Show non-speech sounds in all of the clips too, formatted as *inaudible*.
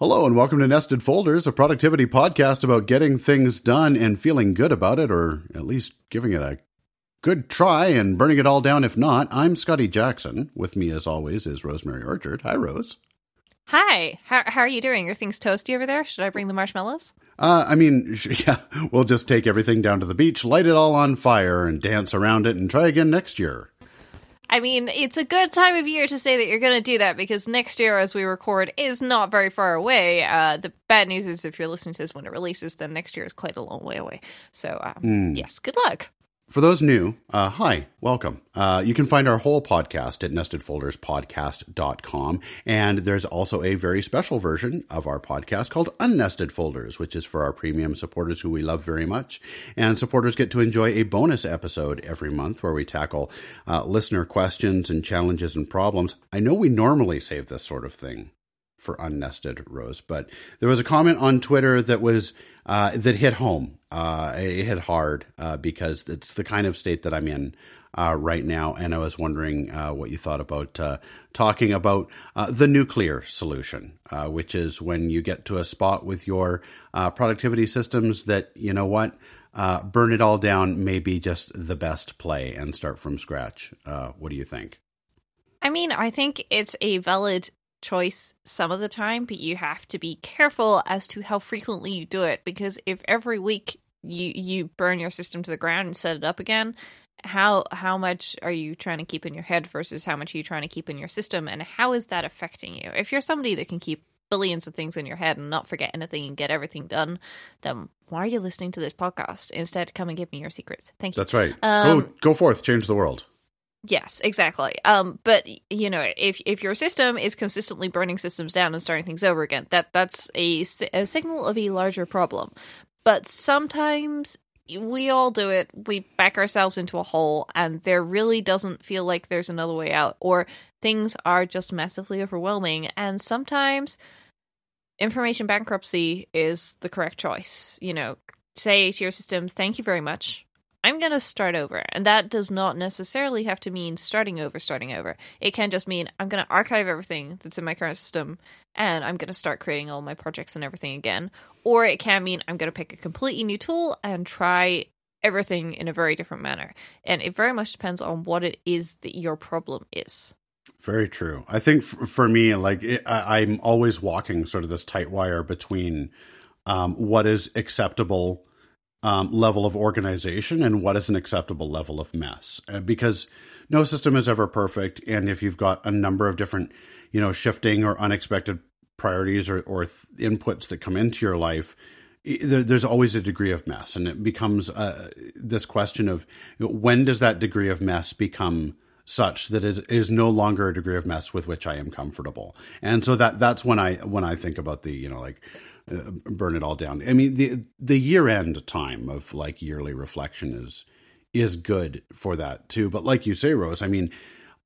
Hello and welcome to Nested Folders, a productivity podcast about getting things done and feeling good about it, or at least giving it a good try and burning it all down if not. I'm Scotty Jackson. With me, as always, is Rosemary Orchard. Hi, Rose. Hi. How, how are you doing? Are things toasty over there? Should I bring the marshmallows? Uh, I mean, *laughs* yeah, we'll just take everything down to the beach, light it all on fire, and dance around it and try again next year. I mean, it's a good time of year to say that you're going to do that because next year, as we record, is not very far away. Uh, the bad news is if you're listening to this when it releases, then next year is quite a long way away. So, um, mm. yes, good luck. For those new, uh, hi, welcome. Uh, you can find our whole podcast at nestedfolderspodcast.com. And there's also a very special version of our podcast called Unnested Folders, which is for our premium supporters who we love very much. And supporters get to enjoy a bonus episode every month where we tackle uh, listener questions and challenges and problems. I know we normally save this sort of thing for unnested rose. But there was a comment on Twitter that was uh, that hit home. Uh, it hit hard uh, because it's the kind of state that I'm in uh, right now, and I was wondering uh, what you thought about uh, talking about the nuclear solution, which is when you get to a spot with your productivity systems that you know what. burn it all down may be just the best play and start from scratch. what do you think? I mean, I think it's a valid choice some of the time, but you have to be careful as to how frequently you do it because if every week you you burn your system to the ground and set it up again, how how much are you trying to keep in your head versus how much are you trying to keep in your system and how is that affecting you? If you're somebody that can keep billions of things in your head and not forget anything and get everything done, then why are you listening to this podcast? Instead, come and give me your secrets. Thank you. That's right. Um, go go forth, change the world. Yes, exactly. Um, but you know, if if your system is consistently burning systems down and starting things over again, that that's a, a signal of a larger problem. But sometimes we all do it. We back ourselves into a hole, and there really doesn't feel like there's another way out, or things are just massively overwhelming. And sometimes information bankruptcy is the correct choice. You know, say to your system, "Thank you very much. I'm going to start over. And that does not necessarily have to mean starting over, starting over. It can just mean I'm going to archive everything that's in my current system and I'm going to start creating all my projects and everything again. Or it can mean I'm going to pick a completely new tool and try everything in a very different manner. And it very much depends on what it is that your problem is. Very true. I think for me, like it, I, am always walking sort of this tight wire between um, what is acceptable um, level of organization and what is an acceptable level of mess. Uh, because no system is ever perfect, and if you've got a number of different, you know, shifting or unexpected priorities or, or th- inputs that come into your life, there, there's always a degree of mess, and it becomes uh, this question of you know, when does that degree of mess become such that it is no longer a degree of mess with which I am comfortable. And so that that's when I when I think about the you know like uh, burn it all down. I mean, the the year end time of like yearly reflection is is good for that too. But like you say, Rose, I mean,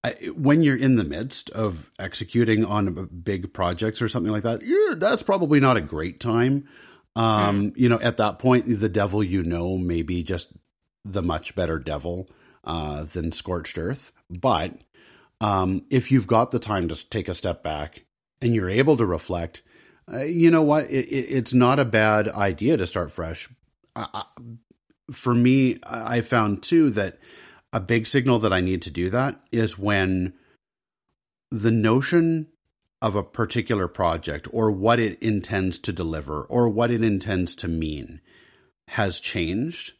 I, when you're in the midst of executing on big projects or something like that, yeah, that's probably not a great time. Um, mm. You know, at that point, the devil you know may be just the much better devil uh, than scorched earth. But um, if you've got the time to take a step back and you're able to reflect, uh, you know what? It, it, it's not a bad idea to start fresh. for me, I found too that a big signal that I need to do that is when the notion of a particular project or what it intends to deliver or what it intends to mean has changed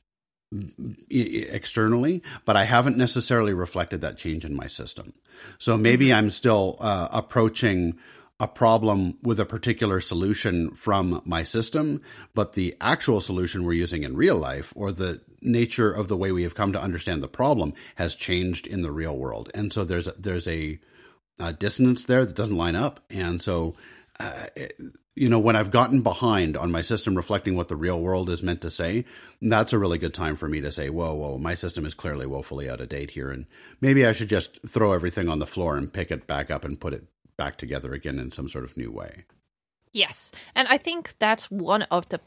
externally, but I haven't necessarily reflected that change in my system. So maybe mm-hmm. I'm still uh, approaching a problem with a particular solution from my system, but the actual solution we're using in real life or the nature of the way we have come to understand the problem has changed in the real world. And so there's a, there's a, a dissonance there that doesn't line up. And so, uh, you know, when I've gotten behind on my system reflecting what the real world is meant to say, that's a really good time for me to say, whoa, whoa, my system is clearly woefully out of date here. And maybe I should just throw everything on the floor and pick it back up and put it back together again in some sort of new way. Yes, and I think that's one of the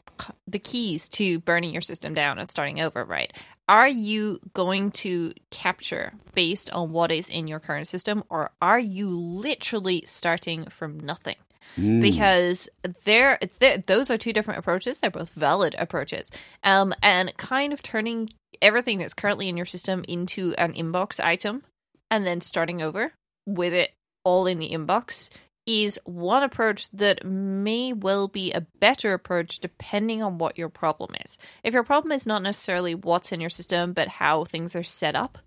the keys to burning your system down and starting over, right? Are you going to capture based on what is in your current system or are you literally starting from nothing? mm. because they're, those are two different approaches. They're both valid approaches. Um, and kind of turning everything that's currently in your system into an inbox item and then starting over with it all in the inbox is one approach that may well be a better approach depending on what your problem is. If your problem is not necessarily what's in your system, but how things are set up,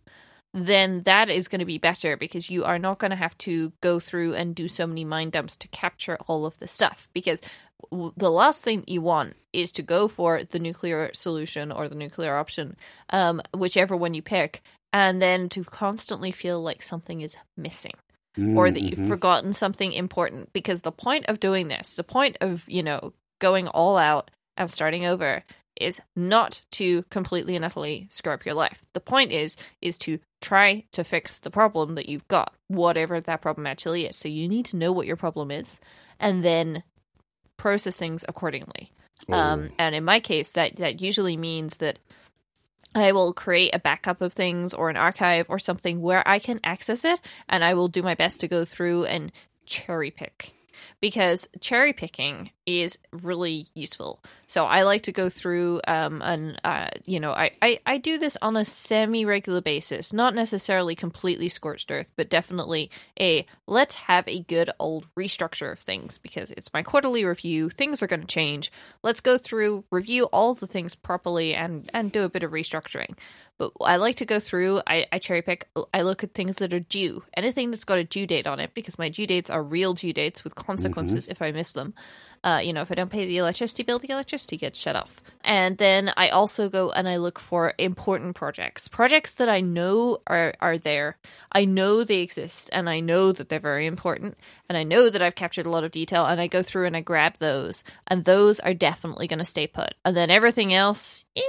then that is going to be better because you are not going to have to go through and do so many mind dumps to capture all of the stuff. Because the last thing you want is to go for the nuclear solution or the nuclear option, um, whichever one you pick, and then to constantly feel like something is missing mm-hmm. or that you've mm-hmm. forgotten something important. Because the point of doing this, the point of, you know, going all out and starting over is not to completely and utterly screw up your life. The point is is to try to fix the problem that you've got, whatever that problem actually is. So you need to know what your problem is and then process things accordingly. Oh. Um, and in my case, that that usually means that I will create a backup of things or an archive or something where I can access it, and I will do my best to go through and cherry pick. Because cherry picking is really useful. So I like to go through um and uh you know I, I I do this on a semi regular basis, not necessarily completely scorched earth, but definitely a let's have a good old restructure of things because it's my quarterly review. Things are going to change. Let's go through review all the things properly and and do a bit of restructuring. But I like to go through, I, I cherry pick, I look at things that are due. Anything that's got a due date on it, because my due dates are real due dates with consequences mm-hmm. if I miss them. Uh, you know, if I don't pay the electricity bill, the electricity gets shut off. And then I also go and I look for important projects, projects that I know are, are there. I know they exist and I know that they're very important and I know that I've captured a lot of detail and I go through and I grab those and those are definitely going to stay put. And then everything else, eh,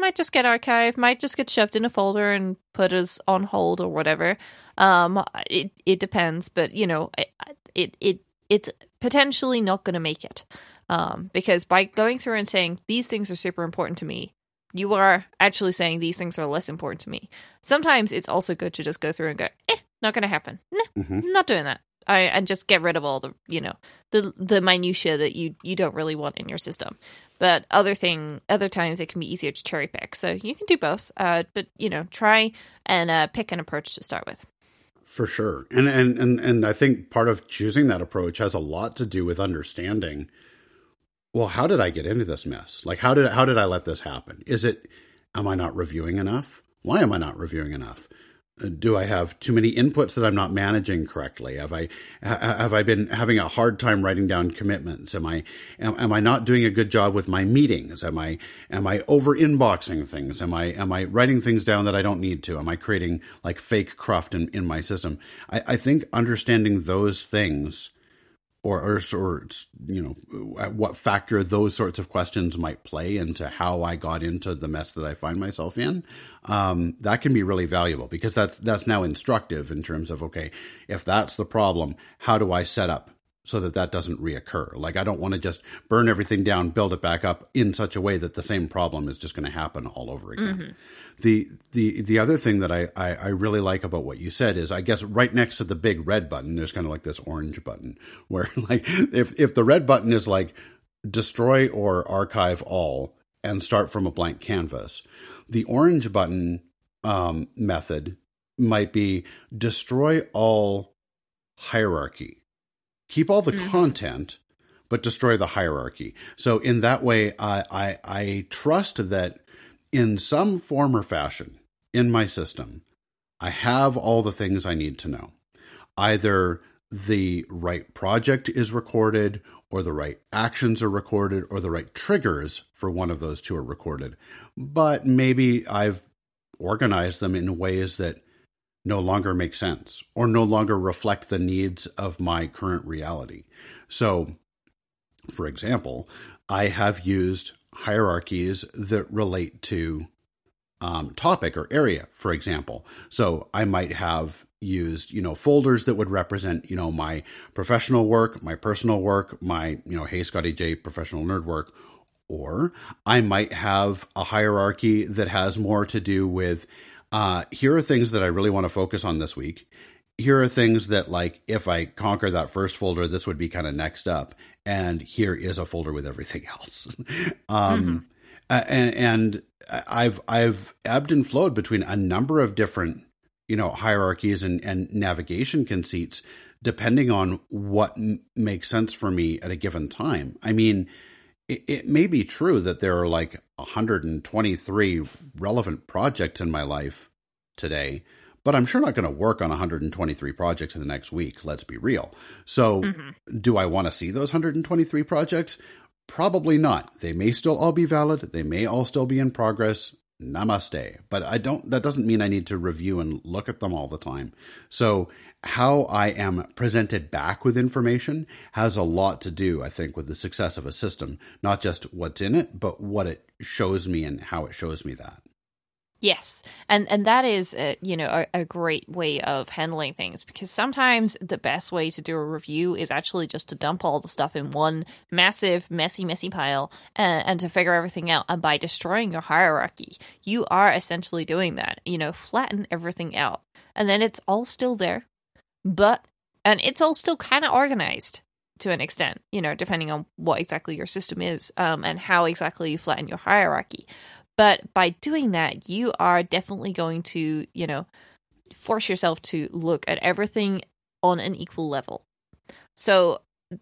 might just get archived, might just get shoved in a folder and put as on hold or whatever. Um, it it depends, but you know, it it, it it's potentially not going to make it. Um, because by going through and saying these things are super important to me, you are actually saying these things are less important to me. Sometimes it's also good to just go through and go, eh, not going to happen. Nah, mm-hmm. not doing that. I, and just get rid of all the, you know, the the minutia that you you don't really want in your system. But other thing, other times it can be easier to cherry pick. So you can do both. Uh, but you know, try and uh, pick an approach to start with. For sure, and and and and I think part of choosing that approach has a lot to do with understanding. Well, how did I get into this mess? Like, how did how did I let this happen? Is it am I not reviewing enough? Why am I not reviewing enough? Do I have too many inputs that I'm not managing correctly? Have I have I been having a hard time writing down commitments? Am I am, am I not doing a good job with my meetings? Am I am I over inboxing things? Am I am I writing things down that I don't need to? Am I creating like fake cruft in, in my system? I, I think understanding those things or, or, or you know what factor those sorts of questions might play into how I got into the mess that I find myself in, um, that can be really valuable because that's that's now instructive in terms of okay, if that's the problem, how do I set up so that that doesn't reoccur. Like I don't want to just burn everything down, build it back up in such a way that the same problem is just going to happen all over again. Mm-hmm. The the the other thing that I, I, I really like about what you said is I guess right next to the big red button, there's kind of like this orange button *laughs* where like if if the red button is like destroy or archive all and start from a blank canvas, the orange button um, method might be destroy all hierarchy keep all the mm-hmm. content, but destroy the hierarchy. So in that way, I, I, I trust that in some form or fashion in my system, I have all the things I need to know. Either the right project is recorded, or the right actions are recorded, or the right triggers for one of those two are recorded. But maybe I've organized them in ways that no longer make sense or no longer reflect the needs of my current reality. So, for example, I have used hierarchies that relate to um, topic or area, for example. So I might have used, you know, folders that would represent, you know, my professional work, my personal work, my, you know, Hey Scotty J professional nerd work, or I might have a hierarchy that has more to do with uh, here are things that I really want to focus on this week. here are things that like if I conquer that first folder, this would be kind of next up, and here is a folder with everything else. *laughs* um, mm-hmm. and, and I've I've ebbed and flowed between a number of different you know hierarchies and, and navigation conceits depending on what m- makes sense for me at a given time. I mean, it, it may be true that there are like 123 relevant projects in my life today, but I'm sure not going to work on 123 projects in the next week. Let's be real. So, mm-hmm. do I want to see those 123 projects? Probably not. They may still all be valid. They may all still be in progress. Namaste. But I don't, that doesn't mean I need to review and look at them all the time. So, how I am presented back with information has a lot to do, I think, with the success of a system. Not just what's in it, but what it shows me and how it shows me that. Yes, and and that is a, you know a, a, great way of handling things because sometimes the best way to do a review is actually just to dump all the stuff in one massive messy messy pile and, and to figure everything out. And by destroying your hierarchy, you are essentially doing that. You know, flatten everything out, and then it's all still there, but and it's all still kind of organized to an extent. You know, depending on what exactly your system is um, and how exactly you flatten your hierarchy. But by doing that, you are definitely going to, you know, force yourself to look at everything on an equal level. So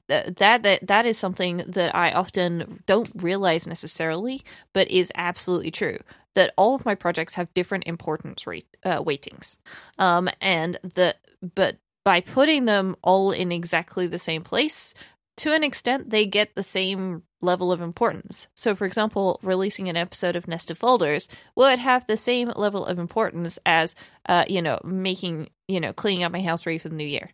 th- that that that is something that I often don't realize necessarily, but is absolutely true. That all of my projects have different importance rate uh, weightings, um, and the but by putting them all in exactly the same place, to an extent, they get the same level of importance. So, for example, releasing an episode of Nested Folders would have the same level of importance as, uh, you know, making, you know, cleaning up my house ready for the new year.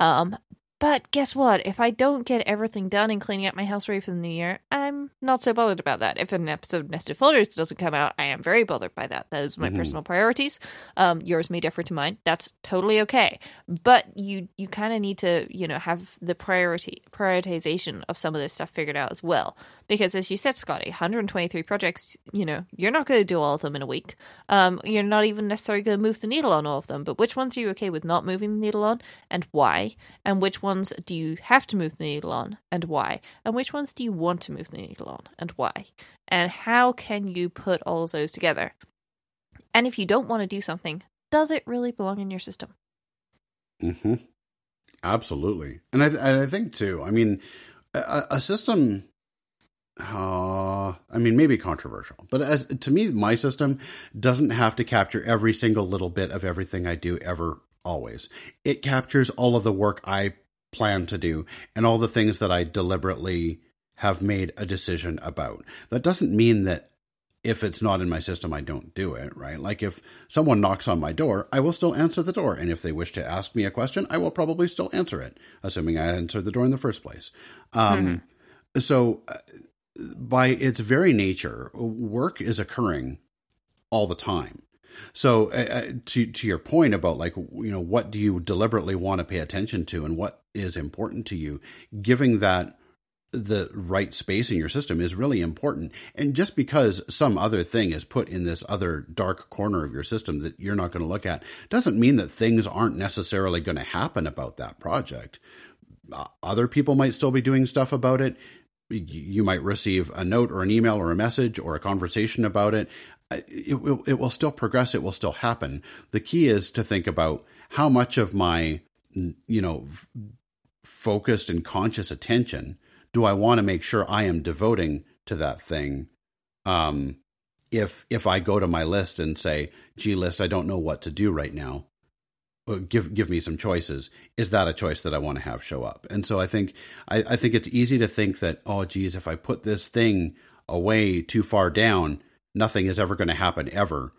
Um, but guess what? If I don't get everything done and cleaning up my house ready for the new year, I'm not so bothered about that. If an episode of Nested Folders doesn't come out, I am very bothered by that. That is my mm-hmm. personal priorities. Um, yours may differ to mine. That's totally okay. But you you kind of need to you know have the priority prioritization of some of this stuff figured out as well because as you said scotty 123 projects you know you're not going to do all of them in a week. Um, you're not even necessarily going to move the needle on all of them but which ones are you okay with not moving the needle on and why? And which ones do you have to move the needle on and why? And which ones do you want to move the needle on and why? And how can you put all of those together? And if you don't want to do something does it really belong in your system? Mm-hmm. Absolutely. And i, th- I think too i mean a, a system uh, I mean, maybe controversial, but as, to me, my system doesn't have to capture every single little bit of everything I do ever, always. It captures all of the work I plan to do and all the things that I deliberately have made a decision about. That doesn't mean that if it's not in my system, I don't do it, right? Like if someone knocks on my door, I will still answer the door. And if they wish to ask me a question, I will probably still answer it, assuming I answered the door in the first place. Um, mm-hmm. So uh, by its very nature, work is occurring all the time. So, uh, uh, to to your point about like you know what do you deliberately want to pay attention to and what is important to you, giving that the right space in your system is really important. And just because some other thing is put in this other dark corner of your system that you're not going to look at doesn't mean that things aren't necessarily going to happen about that project. Uh, other people might still be doing stuff about it you might receive a note or an email or a message or a conversation about it. It will, it will still progress. It will still happen. The key is to think about how much of my, you know, focused and conscious attention do I want to make sure I am devoting to that thing. Um, if if I go to my list and say, "Gee, list, I don't know what to do right now," give give me some choices is that a choice that i want to have show up? And so i think I, I, think it's easy to think that oh geez if i put this thing away too far down nothing is ever going to happen ever.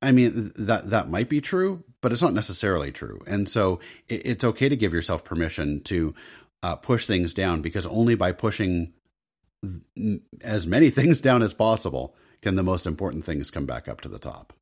I mean that that might be true but it's not necessarily true. And so it, it's okay to give yourself permission to uh, push things down because only by pushing as many *laughs* things down as possible can the most important things come back up to the top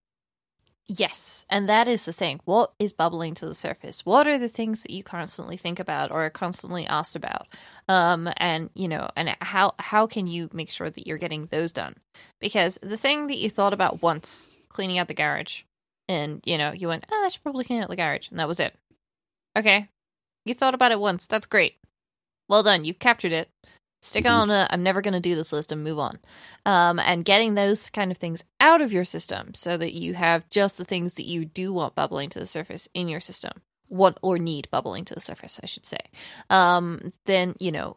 Yes, and that is the thing. What is bubbling to the surface? What are the things that you constantly think about or are constantly asked about? Um, and you know, and how how can you make sure that you're getting those done? Because the thing that you thought about once, cleaning out the garage, and you know, you went, oh, I should probably clean out the garage, and that was it. Okay. You thought about it once. That's great. Well done. You've captured it. Stick Mhm. on a I'm never going to do this list and move on. Um, and getting those kind of things out of your system so that you have just the things that you do want bubbling to the surface in your system. Want or need bubbling to the surface, I should say. Um, then, you know,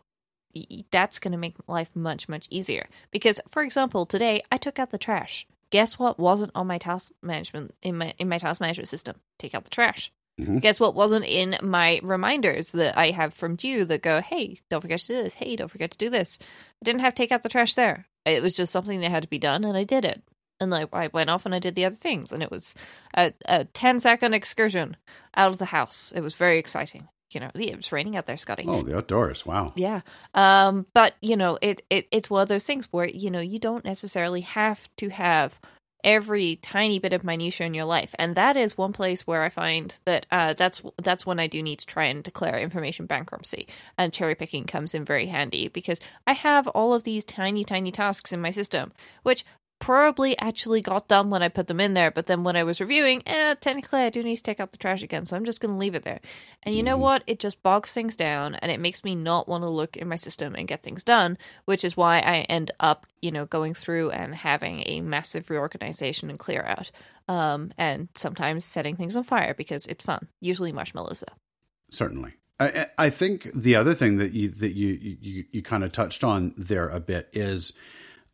that's going to make life much, much easier. Because, for example, today I took out the trash. Guess what wasn't on my task management in my in my task management system? Take out the trash. Mhm. Guess what wasn't in my reminders that I have from you that go, hey, don't forget to do this. Hey, don't forget to do this. I didn't have to take out the trash there. It was just something that had to be done, and I did it. And like I went off and I did the other things, and it was a, a 10 second excursion out of the house. It was very exciting. You know, it was raining out there, Scotty. Oh, the outdoors. Wow. Yeah. Um, but you know, it, it it's one of those things where, you know, you don't necessarily have to have every tiny bit of minutia in your life. And that is one place where I find that uh, that's that's when I do need to try and declare information bankruptcy. And cherry picking comes in very handy because I have all of these tiny, tiny tasks in my system, which probably actually got done when I put them in there, but then when I was reviewing, eh, technically I do need to take out the trash again, so I'm just going to leave it there. And you know what? It just bogs things down and it makes me not want to look in my system and get things done, which is why I end up, you know, going through and having a massive reorganization and clear out. Um, and sometimes setting things on fire because it's fun. Usually marshmallows though. Certainly. I, I I think the other thing that you that you you, you kind of touched on there a bit is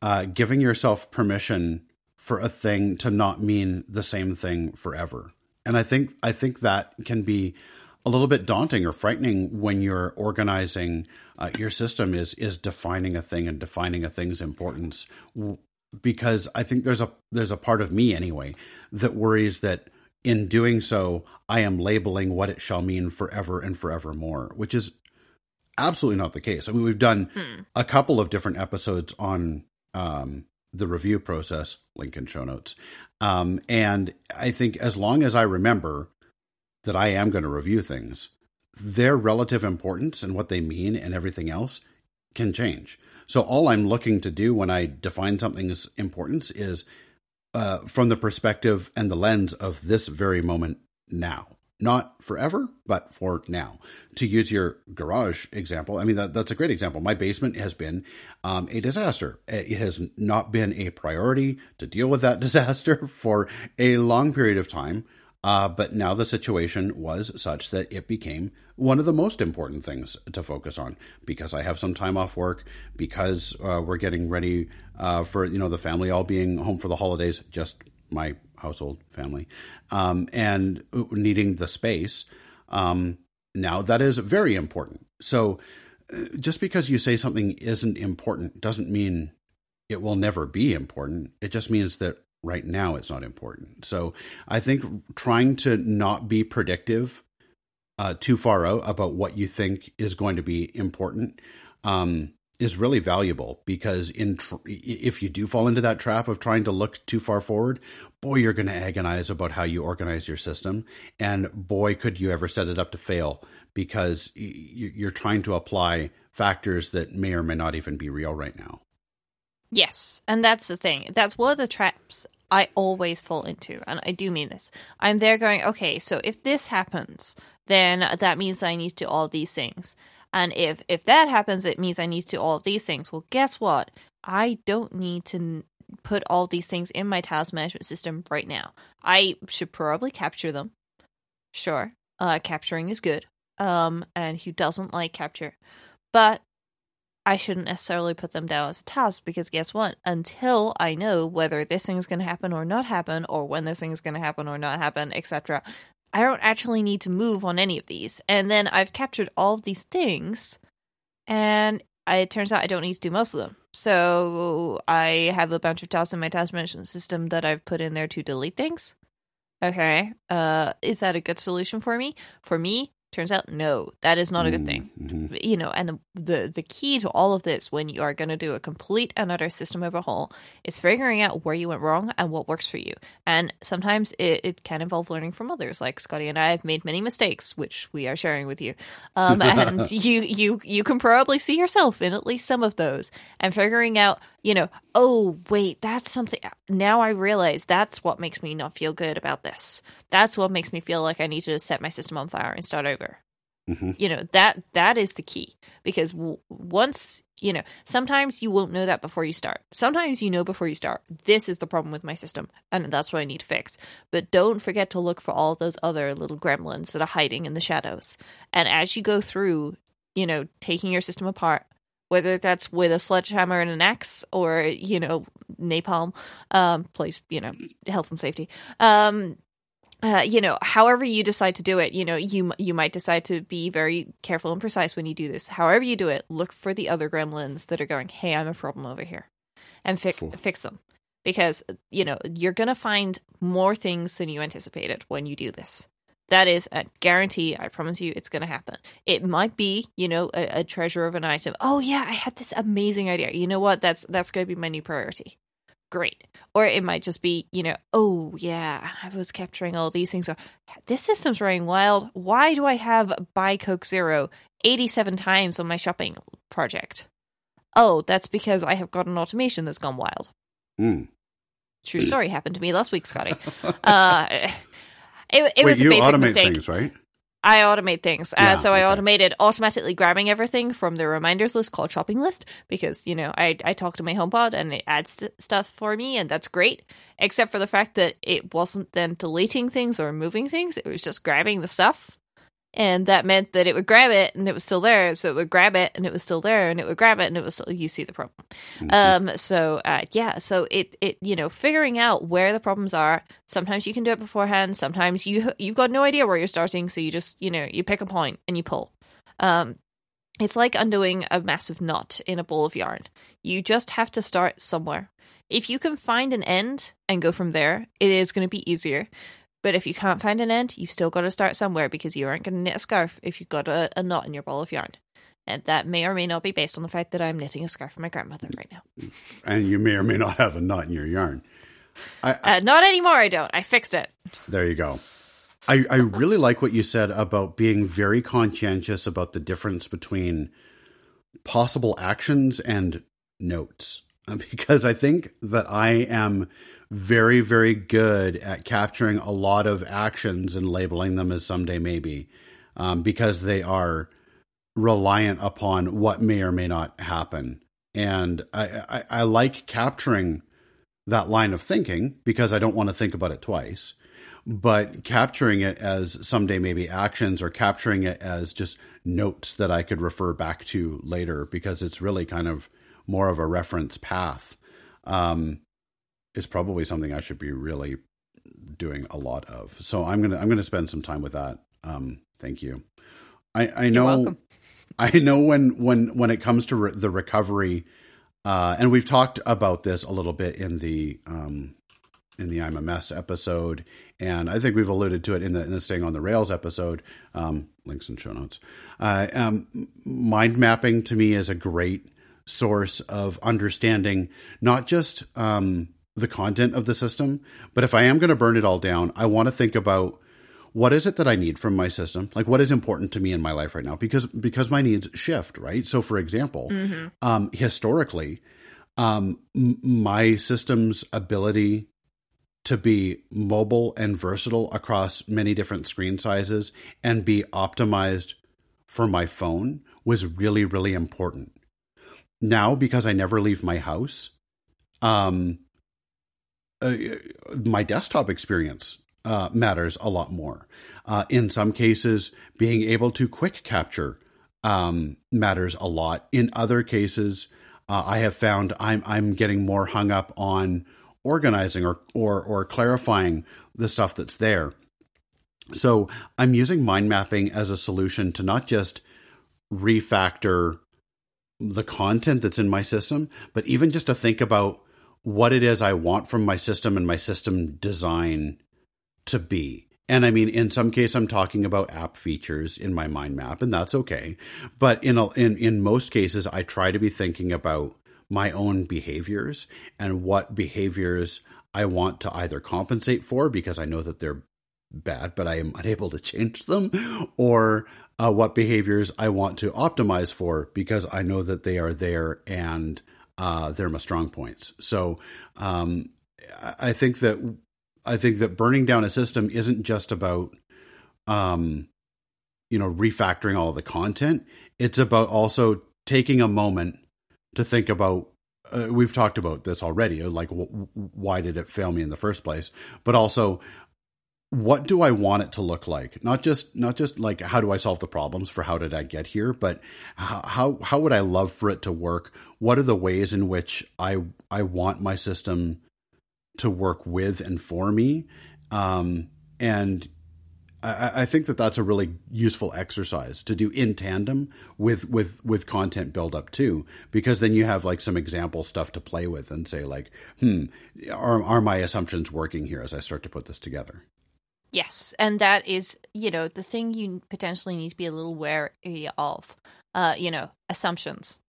uh, giving yourself permission for a thing to not mean the same thing forever. And I think I think that can be a little bit daunting or frightening when you're organizing uh, your system is is defining a thing and defining a thing's importance because I think there's a there's a part of me anyway that worries that in doing so I am labeling what it shall mean forever and forevermore, which is absolutely not the case. I mean, we've done a couple of different episodes on um, the review process, link in show notes. Um, and I think as long as I remember that I am going to review things, their relative importance and what they mean and everything else can change. So all I'm looking to do when I define something's importance is uh, from the perspective and the lens of this very moment now. Not forever, but for now. To use your garage example, I mean, that, that's a great example. My basement has been um, a disaster. It has not been a priority to deal with that *laughs* disaster for a long period of time. Uh, but now the situation was such that it became one of the most important things to focus on because I have some time off work, because uh, we're getting ready uh, for you know the family all being home for the holidays, just my household family, um, and needing the space. Um, now that is very important. So uh, just because you say something isn't important doesn't mean it will never be important. It just means that right now it's not important. So I think trying to not be predictive uh, too far out about what you think is going to be important um, is really valuable because in tr- if you do fall into that trap of trying to look too far forward, boy, you're going to agonize about how you organize your system, and boy, could you ever set it up to fail because you're trying to apply factors that may or may not even be real right now. Yes, and that's the thing. That's one of the traps I always fall into, and I do mean this. I'm there going, okay, so if this happens, then that means I need to do all these things. And if if that happens, it means I need to do all of these things. Well, guess what? I don't need to put all these things in my task management system right now. I should probably capture them. Sure, uh, capturing is good. Um, and who doesn't like capture? But I shouldn't necessarily put them down as a task because guess what? Until I know whether this thing is going to happen or not happen, or when this thing is going to happen or not happen, etc., I don't actually need to move on any of these. And then I've captured all of these things, and it turns out I don't need to do most of them. So I have a bunch of tasks in my task management system that I've put in there to delete things. Okay, uh, is that a good solution for me? For me, turns out no, that is not a good thing Mm-hmm. you know, and the, the the key to all of this when you are going to do a complete and utter system overhaul is figuring out where you went wrong and what works for you. And sometimes it, it can involve learning from others. Like Scotty and I have made many mistakes, which we are sharing with you. Um, *laughs* and you you you can probably see yourself in at least some of those, and figuring out, you know, oh wait, that's something. Now I realize that's what makes me not feel good about this. That's what makes me feel like I need to set my system on fire and start over. Mm-hmm. You know that that is the key because w- once you know, sometimes you won't know that before you start. Sometimes you know before you start. This is the problem with my system, and that's what I need to fix. But don't forget to look for all those other little gremlins that are hiding in the shadows. And as you go through, you know, taking your system apart, whether that's with a sledgehammer and an axe or you know napalm um place you know health and safety um uh, you know, however you decide to do it, you know, you you might decide to be very careful and precise when you do this. However you do it, look for the other gremlins that are going, "Hey, I'm a problem over here," and fix fix them because you know you're gonna find more things than you anticipated when you do this. That is a guarantee. I promise you, it's gonna happen. It might be, you know, a, a treasure of an item. Oh yeah, I had this amazing idea. You know what? That's that's gonna be my new priority great. Or it might just be, you know, oh yeah, I was capturing all these things. Or this system's running wild. Why do I have buy Coke Zero 87 times on my shopping project? Oh, that's because I have got an automation that's gone wild. Mm. True story happened to me last week, Scotty. *laughs* Uh, it it Wait, was a you basic automate mistake. things, right? I automate things. Yeah, uh, so I automated automatically grabbing everything from the reminders list called shopping list because, you know, I, I talk to my HomePod and it adds th- stuff for me and that's great. Except for the fact that it wasn't then deleting things or moving things. It was just grabbing the stuff. And that meant that it would grab it and it was still there. So it would grab it and it was still there and it would grab it and it was still, you see the problem. Um, so, uh, yeah, so it, it, you know, figuring out where the problems are. Sometimes you can do it beforehand. Sometimes you, you've got no idea where you're starting. So you just, you know, you pick a point and you pull. Um, it's like undoing a massive knot in a ball of yarn. You just have to start somewhere. If you can find an end and go from there, it is going to be easier. But if you can't find an end, you've still got to start somewhere because you aren't going to knit a scarf if you've got a, a knot in your ball of yarn. And that may or may not be based on the fact that I'm knitting a scarf for my grandmother right now. And you may or may not have a knot in your yarn. Uh, not anymore, I don't. I fixed it. There you go. I, I really like what you said about being very conscientious about the difference between possible actions and notes. *laughs* Because I think that I am very, very good at capturing a lot of actions and labeling them as someday maybe, um, because they are reliant upon what may or may not happen. And I, I, I like capturing that line of thinking because I don't want to think about it twice but capturing it as someday maybe actions or capturing it as just notes that I could refer back to later because it's really kind of more of a reference path um, is probably something I should be really doing a lot of. So I'm gonna I'm gonna spend some time with that. Um, thank you. I, I know. *laughs* I know when when when it comes to re- the recovery, uh, and we've talked about this a little bit in the um, in the I'm a mess episode, and I think we've alluded to it in the in the staying on the rails episode. Um, links in show notes. Uh, um, mind mapping to me is a great source of understanding not just um, the content of the system, but if I am going to burn it all down, I want to think about what is it that I need from my system? Like what is important to me in my life right now? Because because my needs shift, right? So for example, um, historically, um, m- my system's ability to be mobile and versatile across many different screen sizes and be optimized for my phone was really really important. Now because I never leave my house, um, uh, my desktop experience uh, matters a lot more. Uh, in some cases, being able to quick capture um, matters a lot. In other cases, uh, I have found I'm I'm getting more hung up on organizing or or or clarifying the stuff that's there. So I'm using mind mapping as a solution to not just refactor the content that's in my system, but even just to think about what it is I want from my system and my system design to be. And I mean, in some case, I'm talking about app features in my mind map, and that's okay. But in a, in in most cases, I try to be thinking about my own behaviors and what behaviors I want to either compensate for because I know that they're bad, but I am unable to change them, or uh, what behaviors I want to optimize for because I know that they are there and uh, they're my strong points. So um, I think that I think that burning down a system isn't just about, um, you know, refactoring all the content. It's about also taking a moment to think about. Uh, we've talked about this already. Like, w- why did it fail me in the first place? But also, what do I want it to look like? Not just not just like how do I solve the problems for how did I get here, but how how, how would I love for it to work? What are the ways in which I I want my system to work with and for me? Um, and I, I think that that's a really useful exercise to do in tandem with with with content build up too, because then you have like some example stuff to play with and say like, hmm, are are my assumptions working here as I start to put this together? Yes, and that is, you know, the thing you potentially need to be a little wary of. Uh, you know, assumptions.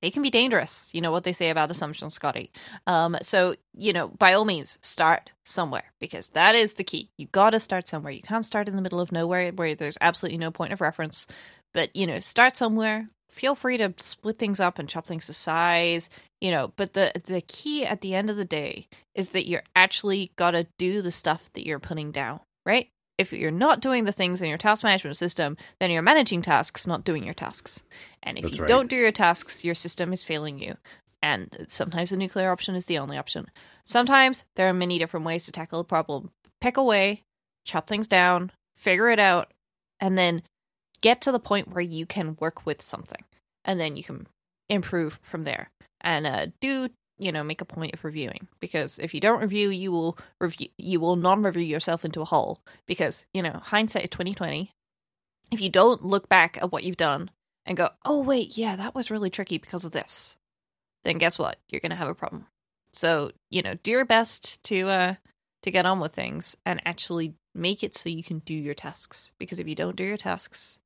They can be dangerous. You know what they say about assumptions, Scotty. Um, so, you know, by all means, start somewhere because that is the key. You got to start somewhere. You can't start in the middle of nowhere where there's absolutely no point of reference. But, you know, start somewhere. Feel free to split things up and chop things to size, you know, but the the key at the end of the day is that you're actually got to do the stuff that you're putting down right? If you're not doing the things in your task management system, then you're managing tasks, not doing your tasks. And if That's you right. don't do your tasks, your system is failing you. And sometimes the nuclear option is the only option. Sometimes there are many different ways to tackle a problem. Pick a way, chop things down, figure it out, and then get to the point where you can work with something. And then you can improve from there. And uh, do you know make a point of reviewing. Because if you don't review you will review you will non-review yourself into a hole. Because you know hindsight is 2020 if you don't look back at what you've done and go oh wait yeah that was really tricky because of this then guess what? You're going to have a problem. So you know do your best to uh to get on with things and actually make it so you can do your tasks. Because if you don't do your tasks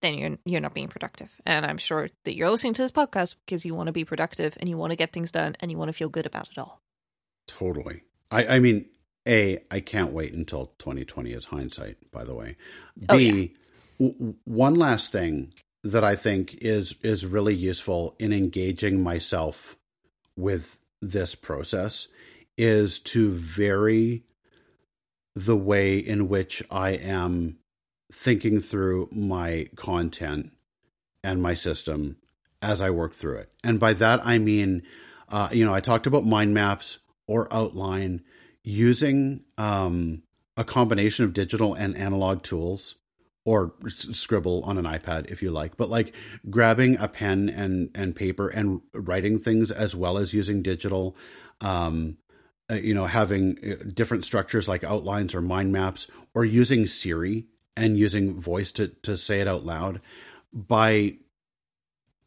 then you're you're not being productive. And I'm sure that you're listening to this podcast because you want to be productive and you want to get things done and you want to feel good about it all. Totally. I, I mean, A, I can't wait until 2020 is hindsight, by the way. Oh, B, Oh, yeah. w- one last thing that I think is is really useful in engaging myself with this process is to vary the way in which I am thinking through my content and my system as I work through it. And by that, I mean, uh, you know, I talked about mind maps or outline using um, a combination of digital and analog tools or s- scribble on an iPad if you like, but like grabbing a pen and, and paper and writing things as well as using digital, um, uh, you know, having uh, different structures like outlines or mind maps or using Siri and using voice to, to say it out loud by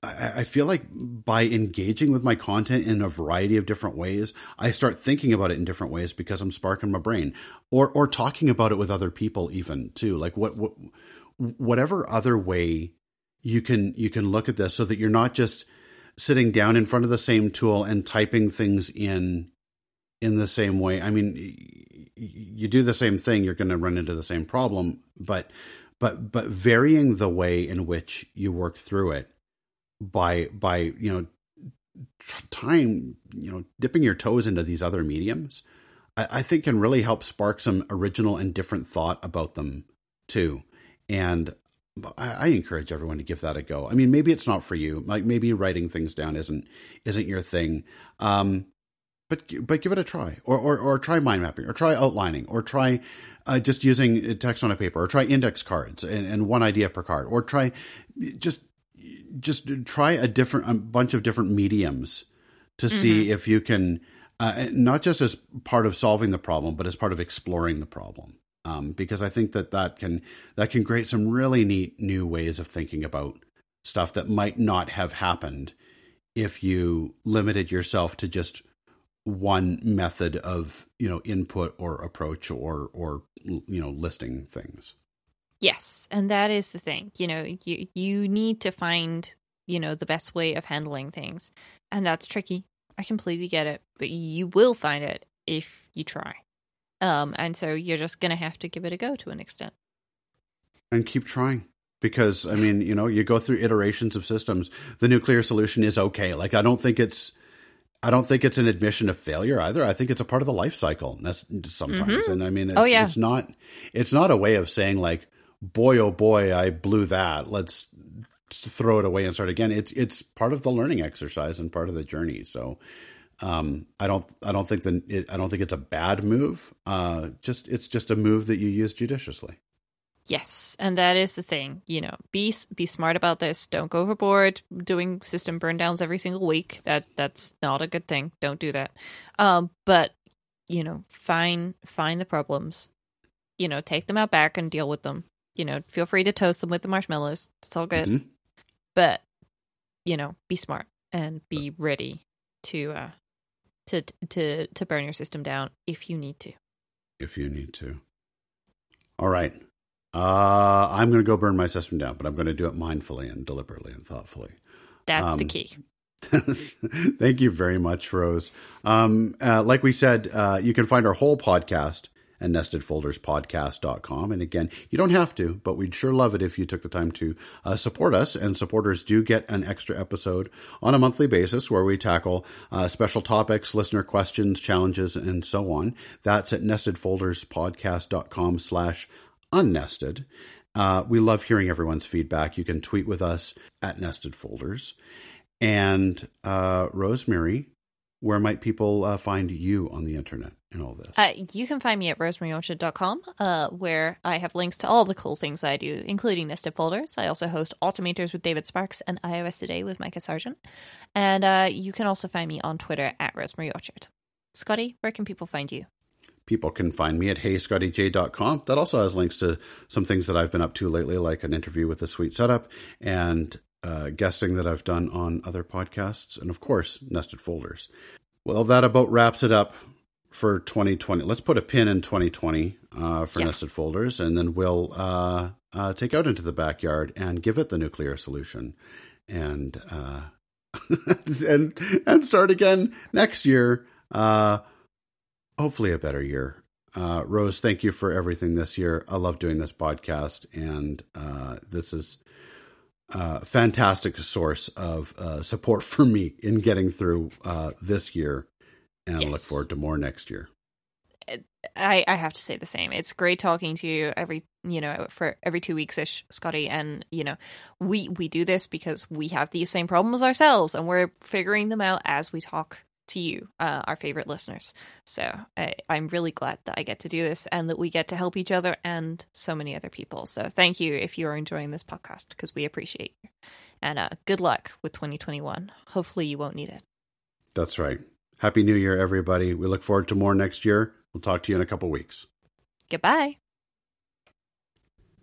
I feel like by engaging with my content in a variety of different ways, I start thinking about it in different ways because I'm sparking my brain, or or talking about it with other people even too. Like what what whatever other way you can you can look at this so that you're not just sitting down in front of the same tool and typing things in in the same way. I mean, you do the same thing, you're going to run into the same problem, but but but varying the way in which you work through it by by you know time you know dipping your toes into these other mediums I, I think can really help spark some original and different thought about them too. And I encourage everyone to give that a go. I mean maybe it's not for you. Like maybe writing things down isn't isn't your thing. Um but but give it a try. Or or, or try mind mapping or try outlining or try uh, just using text on a paper or try index cards and, and one idea per card or try just just try a different a bunch of different mediums to see if you can uh, not just as part of solving the problem but as part of exploring the problem. Um, because i think that that can that can create some really neat new ways of thinking about stuff that might not have happened if you limited yourself to just one method of you know input or approach or or you know listing things Yes, and that is the thing. You know, you you need to find, you know, the best way of handling things. And that's tricky. I completely get it, but you will find it if you try. Um and so you're just going to have to give it a go to an extent. and keep trying because i mean you know you go through iterations of systems the nuclear solution is okay like i don't think it's I don't think it's an admission of failure either. I think it's a part of the life cycle That's sometimes. Mm-hmm. And I mean, it's, oh, yeah. it's not, it's not a way of saying like, boy, oh boy, I blew that. Let's throw it away and start again. It's, it's part of the learning exercise and part of the journey. So, um, I don't, I don't think that it, I don't think it's a bad move. Uh, just, it's just a move that you use judiciously. Yes, and that is the thing. You know, be be smart about this. Don't go overboard doing system burn downs every single week. That that's not a good thing. Don't do that. Um, but you know, find find the problems. You know, take them out back and deal with them. You know, feel free to toast them with the marshmallows. It's all good. Mm-hmm. But you know, be smart and be ready to uh to to to burn your system down if you need to. If you need to. All right. Uh, I'm going to go burn my system down, but I'm going to do it mindfully and deliberately and thoughtfully. That's um, the key. *laughs* thank you very much, Rose. Um, uh, like we said, uh, you can find our whole podcast at nestedfolderspodcast.com. And again, you don't have to, but we'd sure love it if you took the time to uh, support us. And supporters do get an extra episode on a monthly basis where we tackle uh, special topics, listener questions, challenges, and so on. That's at nestedfolderspodcast.com slash unnested. Uh, we love hearing everyone's feedback. You can tweet with us at Nested Folders. And uh, Rosemary, where might people uh, find you on the internet in all this? Uh, you can find me at rosemaryorchard.com, uh, where I have links to all the cool things I do, including nested folders. I also host Automators with David Sparks and iOS Today with Micah Sargent. And uh, you can also find me on Twitter at rosemaryorchard. Scotty, where can people find you? People can find me at heyscottyj.com. That also has links to some things that I've been up to lately, like an interview with a sweet setup and uh, guesting that I've done on other podcasts, and of course, nested folders. Well, that about wraps it up for 2020. Let's put a pin in 2020 uh, for yeah. nested folders, and then we'll uh, uh, take out into the backyard and give it the nuclear solution, and uh, *laughs* and and start again next year uh, hopefully a better year. Uh, Rose, thank you for everything this year. I love doing this podcast, and uh, this is a fantastic source of uh, support for me in getting through uh, this year, and yes. I look forward to more next year. I, I have to say the same. It's great talking to you every you know for every two weeks ish, Scotty. And you know we we do this because we have these same problems ourselves, and we're figuring them out as we talk to you, uh, our favorite listeners. So I, I'm really glad that I get to do this and that we get to help each other and so many other people. So thank you if you are enjoying this podcast because we appreciate you. And uh, good luck with 2021. Hopefully, you won't need it. That's right. Happy New Year, everybody. We look forward to more next year. We'll talk to you in a couple weeks. Goodbye.